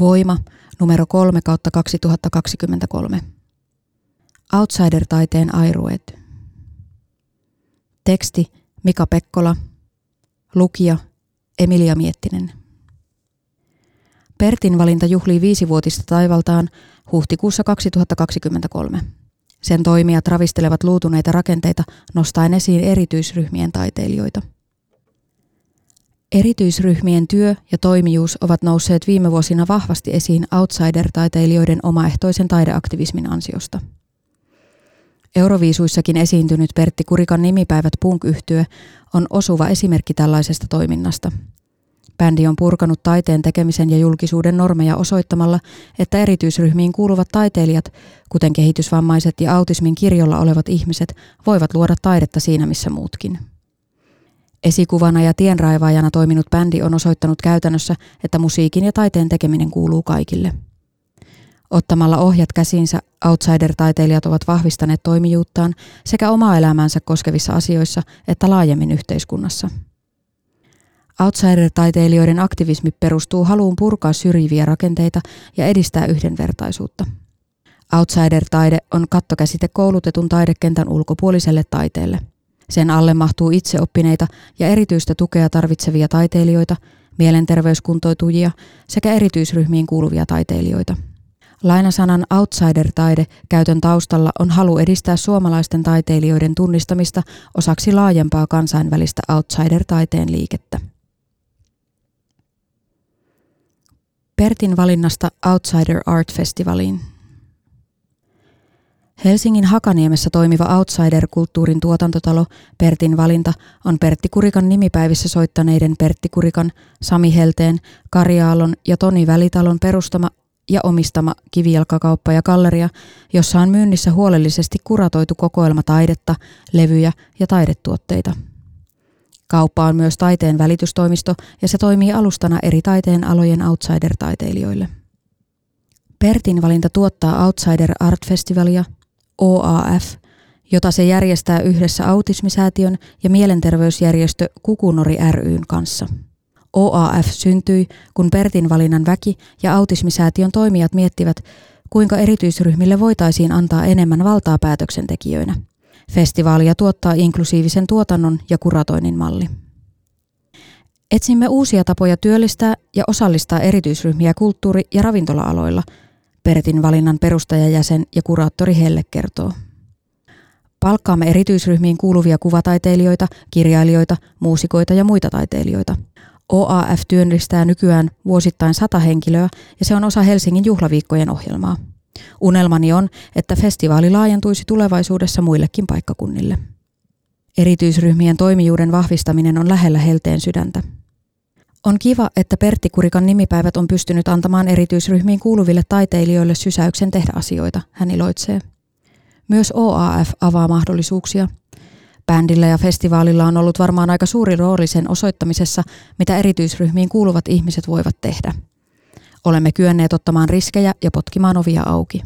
Voima numero 3 kautta 2023. Outsider-taiteen airuet. Teksti Mika Pekkola. Lukija Emilia Miettinen. Pertin valinta juhlii viisivuotista taivaltaan huhtikuussa 2023. Sen toimijat ravistelevat luutuneita rakenteita nostaen esiin erityisryhmien taiteilijoita – Erityisryhmien työ ja toimijuus ovat nousseet viime vuosina vahvasti esiin outsider-taiteilijoiden omaehtoisen taideaktivismin ansiosta. Euroviisuissakin esiintynyt Pertti Kurikan nimipäivät punk on osuva esimerkki tällaisesta toiminnasta. Bändi on purkanut taiteen tekemisen ja julkisuuden normeja osoittamalla, että erityisryhmiin kuuluvat taiteilijat, kuten kehitysvammaiset ja autismin kirjolla olevat ihmiset, voivat luoda taidetta siinä missä muutkin. Esikuvana ja tienraivaajana toiminut bändi on osoittanut käytännössä, että musiikin ja taiteen tekeminen kuuluu kaikille. Ottamalla ohjat käsinsä outsider-taiteilijat ovat vahvistaneet toimijuuttaan sekä omaa elämäänsä koskevissa asioissa että laajemmin yhteiskunnassa. Outsider-taiteilijoiden aktivismi perustuu haluun purkaa syrjiviä rakenteita ja edistää yhdenvertaisuutta. Outsider-taide on kattokäsite koulutetun taidekentän ulkopuoliselle taiteelle – sen alle mahtuu itseoppineita ja erityistä tukea tarvitsevia taiteilijoita, mielenterveyskuntoutujia sekä erityisryhmiin kuuluvia taiteilijoita. Lainasanan outsider-taide käytön taustalla on halu edistää suomalaisten taiteilijoiden tunnistamista osaksi laajempaa kansainvälistä outsider-taiteen liikettä. Pertin valinnasta Outsider Art Festivaliin Helsingin Hakaniemessä toimiva Outsider-kulttuurin tuotantotalo Pertin valinta on Pertti Kurikan nimipäivissä soittaneiden Pertti Kurikan, Sami Helteen, Kari Aallon ja Toni Välitalon perustama ja omistama kivijalkakauppa ja galleria, jossa on myynnissä huolellisesti kuratoitu kokoelma taidetta, levyjä ja taidetuotteita. Kauppa on myös taiteen välitystoimisto ja se toimii alustana eri taiteen alojen outsider-taiteilijoille. Pertin valinta tuottaa Outsider Art Festivalia, OAF, jota se järjestää yhdessä autismisäätiön ja mielenterveysjärjestö Kukunori ryn kanssa. OAF syntyi, kun Pertin valinnan väki ja autismisäätiön toimijat miettivät, kuinka erityisryhmille voitaisiin antaa enemmän valtaa päätöksentekijöinä. Festivaalia tuottaa inklusiivisen tuotannon ja kuratoinnin malli. Etsimme uusia tapoja työllistää ja osallistaa erityisryhmiä kulttuuri- ja ravintola-aloilla – Pertin valinnan perustajajäsen ja kuraattori Helle kertoo. Palkkaamme erityisryhmiin kuuluvia kuvataiteilijoita, kirjailijoita, muusikoita ja muita taiteilijoita. OAF työllistää nykyään vuosittain sata henkilöä ja se on osa Helsingin juhlaviikkojen ohjelmaa. Unelmani on, että festivaali laajentuisi tulevaisuudessa muillekin paikkakunnille. Erityisryhmien toimijuuden vahvistaminen on lähellä Helteen sydäntä. On kiva, että Pertti Kurikan nimipäivät on pystynyt antamaan erityisryhmiin kuuluville taiteilijoille sysäyksen tehdä asioita, hän iloitsee. Myös OAF avaa mahdollisuuksia. Bändillä ja festivaalilla on ollut varmaan aika suuri rooli sen osoittamisessa, mitä erityisryhmiin kuuluvat ihmiset voivat tehdä. Olemme kyenneet ottamaan riskejä ja potkimaan ovia auki.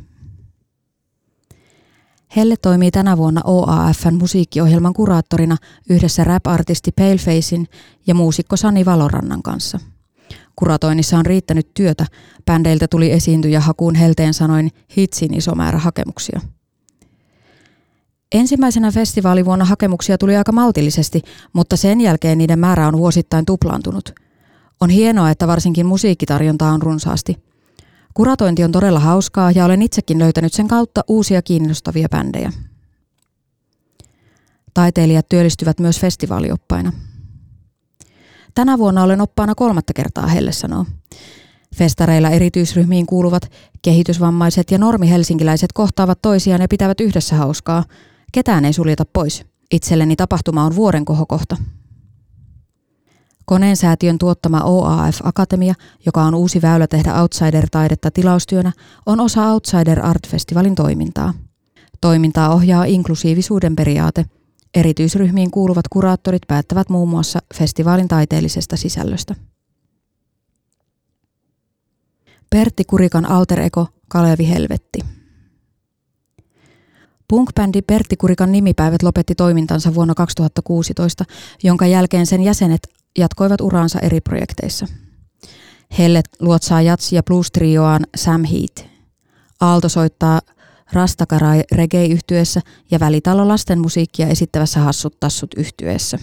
Helle toimii tänä vuonna OAFn musiikkiohjelman kuraattorina yhdessä rap-artisti Palefacein ja muusikko Sani Valorannan kanssa. Kuratoinnissa on riittänyt työtä, bändeiltä tuli esiintyjä hakuun Helteen sanoin hitsin iso määrä hakemuksia. Ensimmäisenä festivaalivuonna hakemuksia tuli aika maltillisesti, mutta sen jälkeen niiden määrä on vuosittain tuplaantunut. On hienoa, että varsinkin musiikkitarjontaa on runsaasti – Kuratointi on todella hauskaa ja olen itsekin löytänyt sen kautta uusia kiinnostavia bändejä. Taiteilijat työllistyvät myös festivaalioppaina. Tänä vuonna olen oppaana kolmatta kertaa, Helle sanoo. Festareilla erityisryhmiin kuuluvat kehitysvammaiset ja normihelsinkiläiset kohtaavat toisiaan ja pitävät yhdessä hauskaa. Ketään ei suljeta pois. Itselleni tapahtuma on vuoren kohokohta. Koneensäätiön tuottama OAF Akatemia, joka on uusi väylä tehdä outsider-taidetta tilaustyönä, on osa Outsider Art-festivalin toimintaa. Toimintaa ohjaa inklusiivisuuden periaate. Erityisryhmiin kuuluvat kuraattorit päättävät muun muassa festivaalin taiteellisesta sisällöstä. Pertti Kurikan alter ego Kalevi Helvetti. Punk-bändi Pertti Kurikan nimipäivät lopetti toimintansa vuonna 2016, jonka jälkeen sen jäsenet jatkoivat uraansa eri projekteissa. Helle luotsaa jatsi- ja blues-trioaan Sam Heat. Aalto soittaa Rastakarai reggae-yhtyessä ja Välitalo lasten musiikkia esittävässä Hassut tassut yhtyeessä.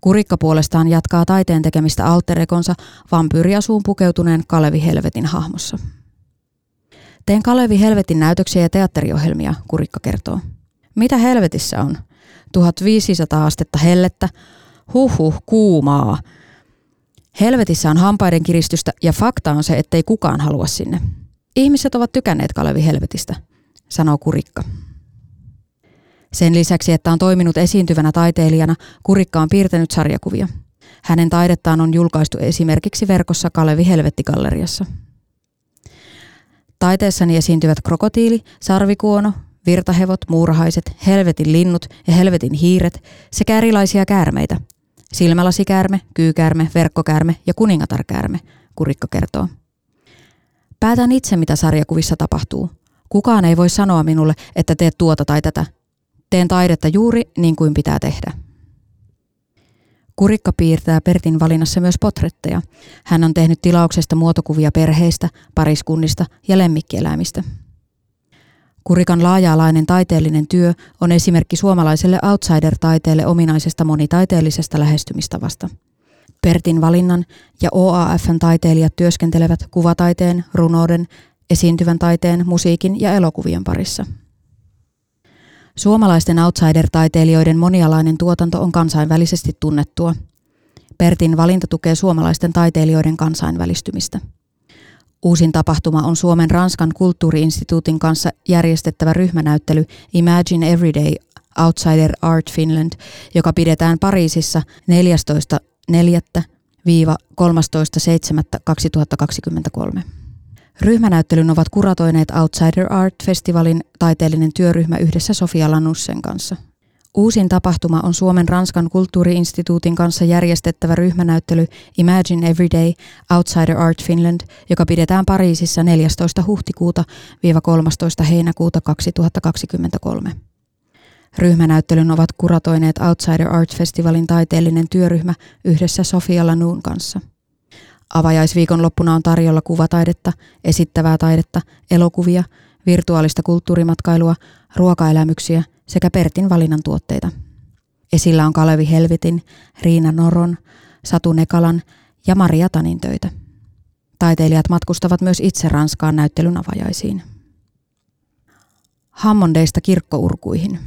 Kurikka puolestaan jatkaa taiteen tekemistä alterekonsa vampyyriasuun pukeutuneen Kalevi Helvetin hahmossa. Teen Kalevi Helvetin näytöksiä ja teatteriohjelmia, Kurikka kertoo. Mitä helvetissä on? 1500 astetta hellettä, huhhuh, kuumaa. Helvetissä on hampaiden kiristystä ja fakta on se, ettei kukaan halua sinne. Ihmiset ovat tykänneet Kalevi Helvetistä, sanoo Kurikka. Sen lisäksi, että on toiminut esiintyvänä taiteilijana, Kurikka on piirtänyt sarjakuvia. Hänen taidettaan on julkaistu esimerkiksi verkossa Kalevi Helvetti-galleriassa. Taiteessani esiintyvät krokotiili, sarvikuono, virtahevot, muurahaiset, helvetin linnut ja helvetin hiiret sekä erilaisia käärmeitä. Silmälasikäärme, kyykäärme, verkkokäärme ja kuningatarkäärme, Kurikka kertoo. Päätän itse, mitä sarjakuvissa tapahtuu. Kukaan ei voi sanoa minulle, että teet tuota tai tätä. Teen taidetta juuri niin kuin pitää tehdä. Kurikka piirtää Pertin valinnassa myös potretteja. Hän on tehnyt tilauksesta muotokuvia perheistä, pariskunnista ja lemmikkieläimistä. Kurikan laaja-alainen taiteellinen työ on esimerkki suomalaiselle outsider-taiteelle ominaisesta monitaiteellisesta lähestymistavasta. Pertin valinnan ja OAFn taiteilijat työskentelevät kuvataiteen, runouden, esiintyvän taiteen, musiikin ja elokuvien parissa. Suomalaisten outsider-taiteilijoiden monialainen tuotanto on kansainvälisesti tunnettua. Pertin valinta tukee suomalaisten taiteilijoiden kansainvälistymistä. Uusin tapahtuma on Suomen Ranskan kulttuuriinstituutin kanssa järjestettävä ryhmänäyttely Imagine Everyday Outsider Art Finland, joka pidetään Pariisissa 14.4.–13.7.2023. Ryhmänäyttelyn ovat kuratoineet Outsider Art Festivalin taiteellinen työryhmä yhdessä Sofia Lanussen kanssa. Uusin tapahtuma on Suomen Ranskan kulttuuriinstituutin kanssa järjestettävä ryhmänäyttely Imagine Everyday Outsider Art Finland, joka pidetään Pariisissa 14. huhtikuuta 13. heinäkuuta 2023. Ryhmänäyttelyn ovat kuratoineet Outsider Art Festivalin taiteellinen työryhmä yhdessä Sofia Lanun kanssa. Avajaisviikonloppuna on tarjolla kuvataidetta, esittävää taidetta, elokuvia, virtuaalista kulttuurimatkailua, ruokaelämyksiä sekä Pertin valinnan tuotteita. Esillä on Kalevi Helvetin, Riina Noron, Satu Nekalan ja Maria Tanin töitä. Taiteilijat matkustavat myös itse Ranskaan näyttelyn avajaisiin. Hammondeista kirkkourkuihin.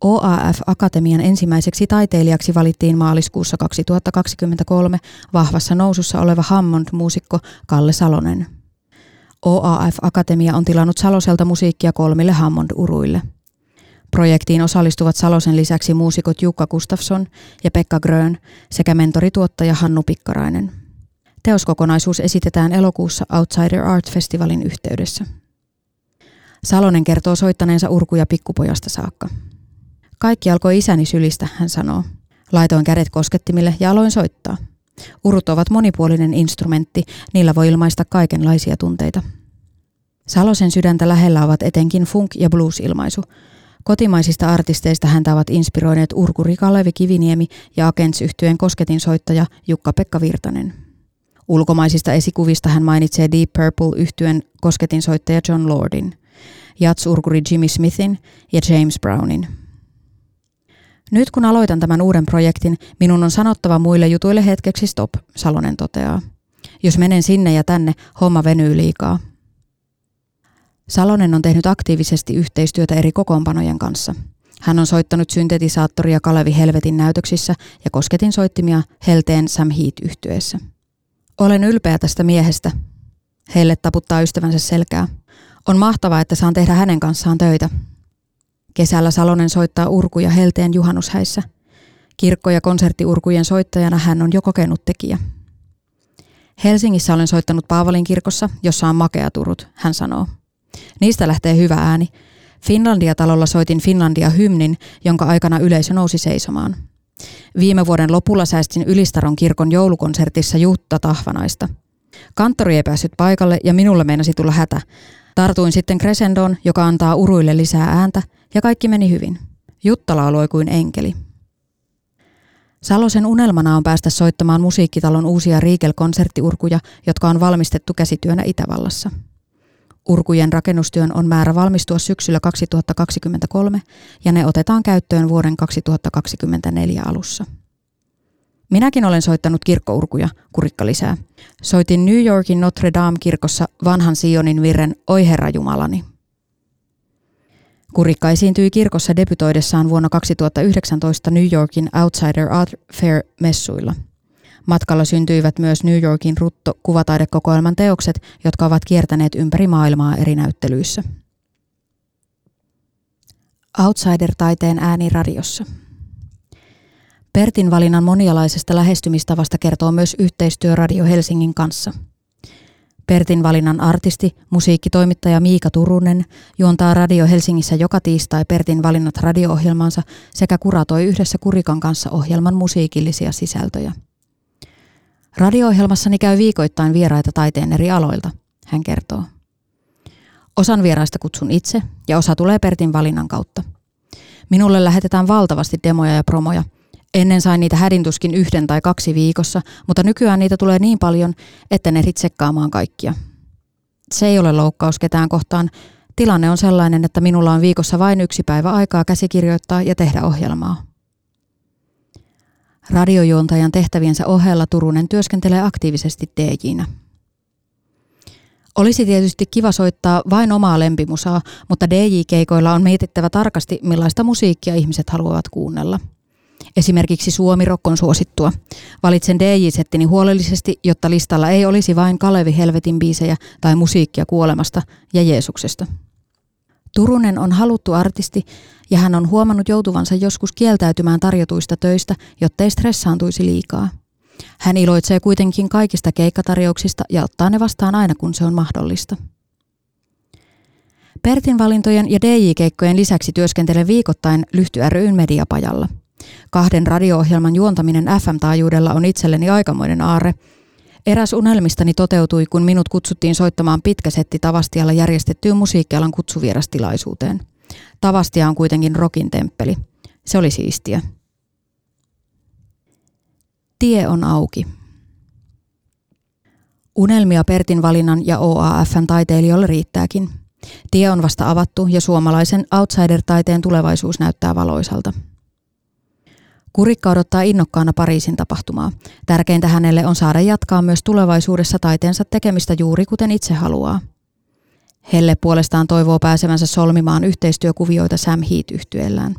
OAF-akatemian ensimmäiseksi taiteilijaksi valittiin maaliskuussa 2023 vahvassa nousussa oleva Hammond-muusikko Kalle Salonen. OAF-akatemia on tilannut Saloselta musiikkia kolmille Hammond-uruille. Projektiin osallistuvat Salosen lisäksi muusikot Jukka Gustafsson ja Pekka Grön sekä mentorituottaja Hannu Pikkarainen. Teoskokonaisuus esitetään elokuussa Outsider Art Festivalin yhteydessä. Salonen kertoo soittaneensa urkuja pikkupojasta saakka. Kaikki alkoi isäni sylistä, hän sanoo. Laitoin kädet koskettimille ja aloin soittaa. Urut ovat monipuolinen instrumentti, niillä voi ilmaista kaikenlaisia tunteita. Salosen sydäntä lähellä ovat etenkin funk- ja blues-ilmaisu. Kotimaisista artisteista häntä ovat inspiroineet urkuri Kalevi Kiviniemi ja akents yhtyeen kosketin soittaja Jukka-Pekka Virtanen. Ulkomaisista esikuvista hän mainitsee Deep Purple yhtyen kosketin soittaja John Lordin, jats-urkuri Jimmy Smithin ja James Brownin. Nyt kun aloitan tämän uuden projektin, minun on sanottava muille jutuille hetkeksi stop, Salonen toteaa. Jos menen sinne ja tänne, homma venyy liikaa. Salonen on tehnyt aktiivisesti yhteistyötä eri kokoonpanojen kanssa. Hän on soittanut syntetisaattoria Kalevi Helvetin näytöksissä ja kosketin soittimia Helteen Sam Heat yhtyeessä. Olen ylpeä tästä miehestä. Heille taputtaa ystävänsä selkää. On mahtavaa, että saan tehdä hänen kanssaan töitä, Kesällä Salonen soittaa urkuja helteen juhannushäissä. Kirkko- ja konserttiurkujen soittajana hän on jo kokenut tekijä. Helsingissä olen soittanut Paavalin kirkossa, jossa on makeaturut, hän sanoo. Niistä lähtee hyvä ääni. Finlandia-talolla soitin Finlandia-hymnin, jonka aikana yleisö nousi seisomaan. Viime vuoden lopulla säästin Ylistaron kirkon joulukonsertissa Jutta Tahvanaista. Kanttori ei päässyt paikalle ja minulle meinasi tulla hätä. Tartuin sitten Crescendoon, joka antaa uruille lisää ääntä, ja kaikki meni hyvin. Jutta lauloi kuin enkeli. Salosen unelmana on päästä soittamaan musiikkitalon uusia Riegel-konserttiurkuja, jotka on valmistettu käsityönä Itävallassa. Urkujen rakennustyön on määrä valmistua syksyllä 2023 ja ne otetaan käyttöön vuoden 2024 alussa. Minäkin olen soittanut kirkkourkuja, kurikka lisää. Soitin New Yorkin Notre Dame-kirkossa vanhan Sionin virren Oi Herra Jumalani. Kurikka esiintyi kirkossa debytoidessaan vuonna 2019 New Yorkin Outsider Art Fair-messuilla. Matkalla syntyivät myös New Yorkin Rutto kuvataidekokoelman teokset, jotka ovat kiertäneet ympäri maailmaa eri näyttelyissä. Outsider-taiteen ääni radiossa. Pertin valinnan monialaisesta lähestymistavasta kertoo myös yhteistyö Radio Helsingin kanssa – Pertin valinnan artisti, musiikkitoimittaja Miika Turunen juontaa Radio Helsingissä joka tiistai Pertin valinnat radio-ohjelmansa sekä kuratoi yhdessä Kurikan kanssa ohjelman musiikillisia sisältöjä. Radio-ohjelmassani käy viikoittain vieraita taiteen eri aloilta, hän kertoo. Osan vieraista kutsun itse ja osa tulee Pertin valinnan kautta. Minulle lähetetään valtavasti demoja ja promoja – Ennen sain niitä hädintuskin yhden tai kaksi viikossa, mutta nykyään niitä tulee niin paljon, että ne tsekkaamaan kaikkia. Se ei ole loukkaus ketään kohtaan. Tilanne on sellainen, että minulla on viikossa vain yksi päivä aikaa käsikirjoittaa ja tehdä ohjelmaa. Radiojuontajan tehtäviensä ohella Turunen työskentelee aktiivisesti DJnä. Olisi tietysti kiva soittaa vain omaa lempimusaa, mutta DJ-keikoilla on mietittävä tarkasti, millaista musiikkia ihmiset haluavat kuunnella – Esimerkiksi Suomi Rock on suosittua. Valitsen DJ-settini huolellisesti, jotta listalla ei olisi vain Kalevi Helvetin biisejä tai musiikkia kuolemasta ja Jeesuksesta. Turunen on haluttu artisti ja hän on huomannut joutuvansa joskus kieltäytymään tarjotuista töistä, jottei stressaantuisi liikaa. Hän iloitsee kuitenkin kaikista keikkatarjouksista ja ottaa ne vastaan aina kun se on mahdollista. Pertin valintojen ja DJ-keikkojen lisäksi työskentelen viikoittain Lyhty ryn mediapajalla – Kahden radio-ohjelman juontaminen FM-taajuudella on itselleni aikamoinen aarre. Eräs unelmistani toteutui, kun minut kutsuttiin soittamaan pitkä setti Tavastialla järjestettyyn musiikkialan kutsuvierastilaisuuteen. Tavastia on kuitenkin rokin temppeli. Se oli siistiä. Tie on auki. Unelmia Pertin valinnan ja OAFn taiteilijoille riittääkin. Tie on vasta avattu ja suomalaisen outsider-taiteen tulevaisuus näyttää valoisalta. Kurikka odottaa innokkaana Pariisin tapahtumaa. Tärkeintä hänelle on saada jatkaa myös tulevaisuudessa taiteensa tekemistä juuri kuten itse haluaa. Helle puolestaan toivoo pääsevänsä solmimaan yhteistyökuvioita Sam Heat yhtyeellään.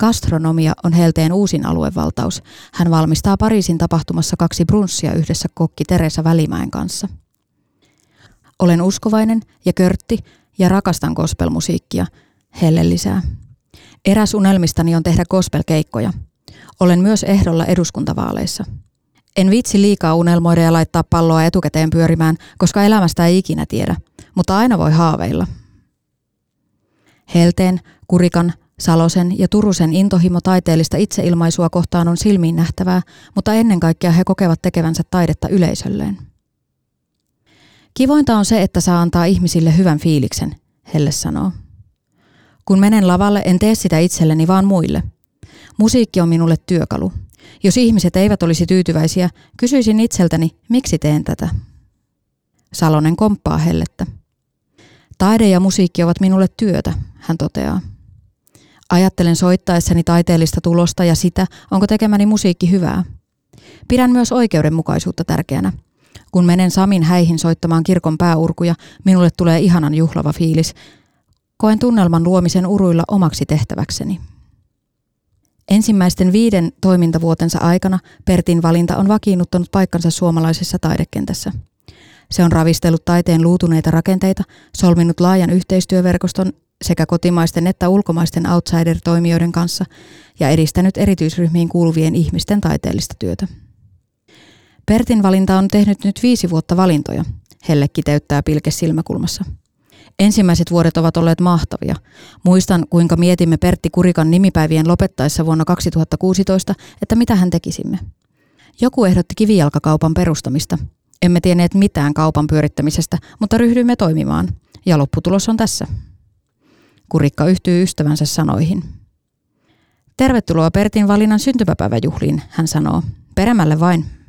Gastronomia on Helteen uusin aluevaltaus. Hän valmistaa Pariisin tapahtumassa kaksi brunssia yhdessä kokki Teresa Välimäen kanssa. Olen uskovainen ja körtti ja rakastan gospelmusiikkia, Helle lisää. Eräs unelmistani on tehdä gospelkeikkoja – olen myös ehdolla eduskuntavaaleissa. En vitsi liikaa unelmoida ja laittaa palloa etukäteen pyörimään, koska elämästä ei ikinä tiedä, mutta aina voi haaveilla. Helteen, Kurikan, Salosen ja Turusen intohimo taiteellista itseilmaisua kohtaan on silmiin nähtävää, mutta ennen kaikkea he kokevat tekevänsä taidetta yleisölleen. Kivointa on se, että saa antaa ihmisille hyvän fiiliksen, Helle sanoo. Kun menen lavalle, en tee sitä itselleni, vaan muille – Musiikki on minulle työkalu. Jos ihmiset eivät olisi tyytyväisiä, kysyisin itseltäni, miksi teen tätä. Salonen komppaa hellettä. Taide ja musiikki ovat minulle työtä, hän toteaa. Ajattelen soittaessani taiteellista tulosta ja sitä, onko tekemäni musiikki hyvää. Pidän myös oikeudenmukaisuutta tärkeänä. Kun menen Samin häihin soittamaan kirkon pääurkuja, minulle tulee ihanan juhlava fiilis. Koen tunnelman luomisen uruilla omaksi tehtäväkseni. Ensimmäisten viiden toimintavuotensa aikana Pertin valinta on vakiinnuttanut paikkansa suomalaisessa taidekentässä. Se on ravistellut taiteen luutuneita rakenteita, solminut laajan yhteistyöverkoston sekä kotimaisten että ulkomaisten outsider-toimijoiden kanssa ja edistänyt erityisryhmiin kuuluvien ihmisten taiteellista työtä. Pertin valinta on tehnyt nyt viisi vuotta valintoja, Helle kiteyttää pilke silmäkulmassa. Ensimmäiset vuodet ovat olleet mahtavia. Muistan, kuinka mietimme Pertti Kurikan nimipäivien lopettaessa vuonna 2016, että mitä hän tekisimme. Joku ehdotti kivijalkakaupan perustamista. Emme tienneet mitään kaupan pyörittämisestä, mutta ryhdyimme toimimaan. Ja lopputulos on tässä. Kurikka yhtyy ystävänsä sanoihin. Tervetuloa Pertin valinnan syntymäpäiväjuhliin, hän sanoo. Peremälle vain.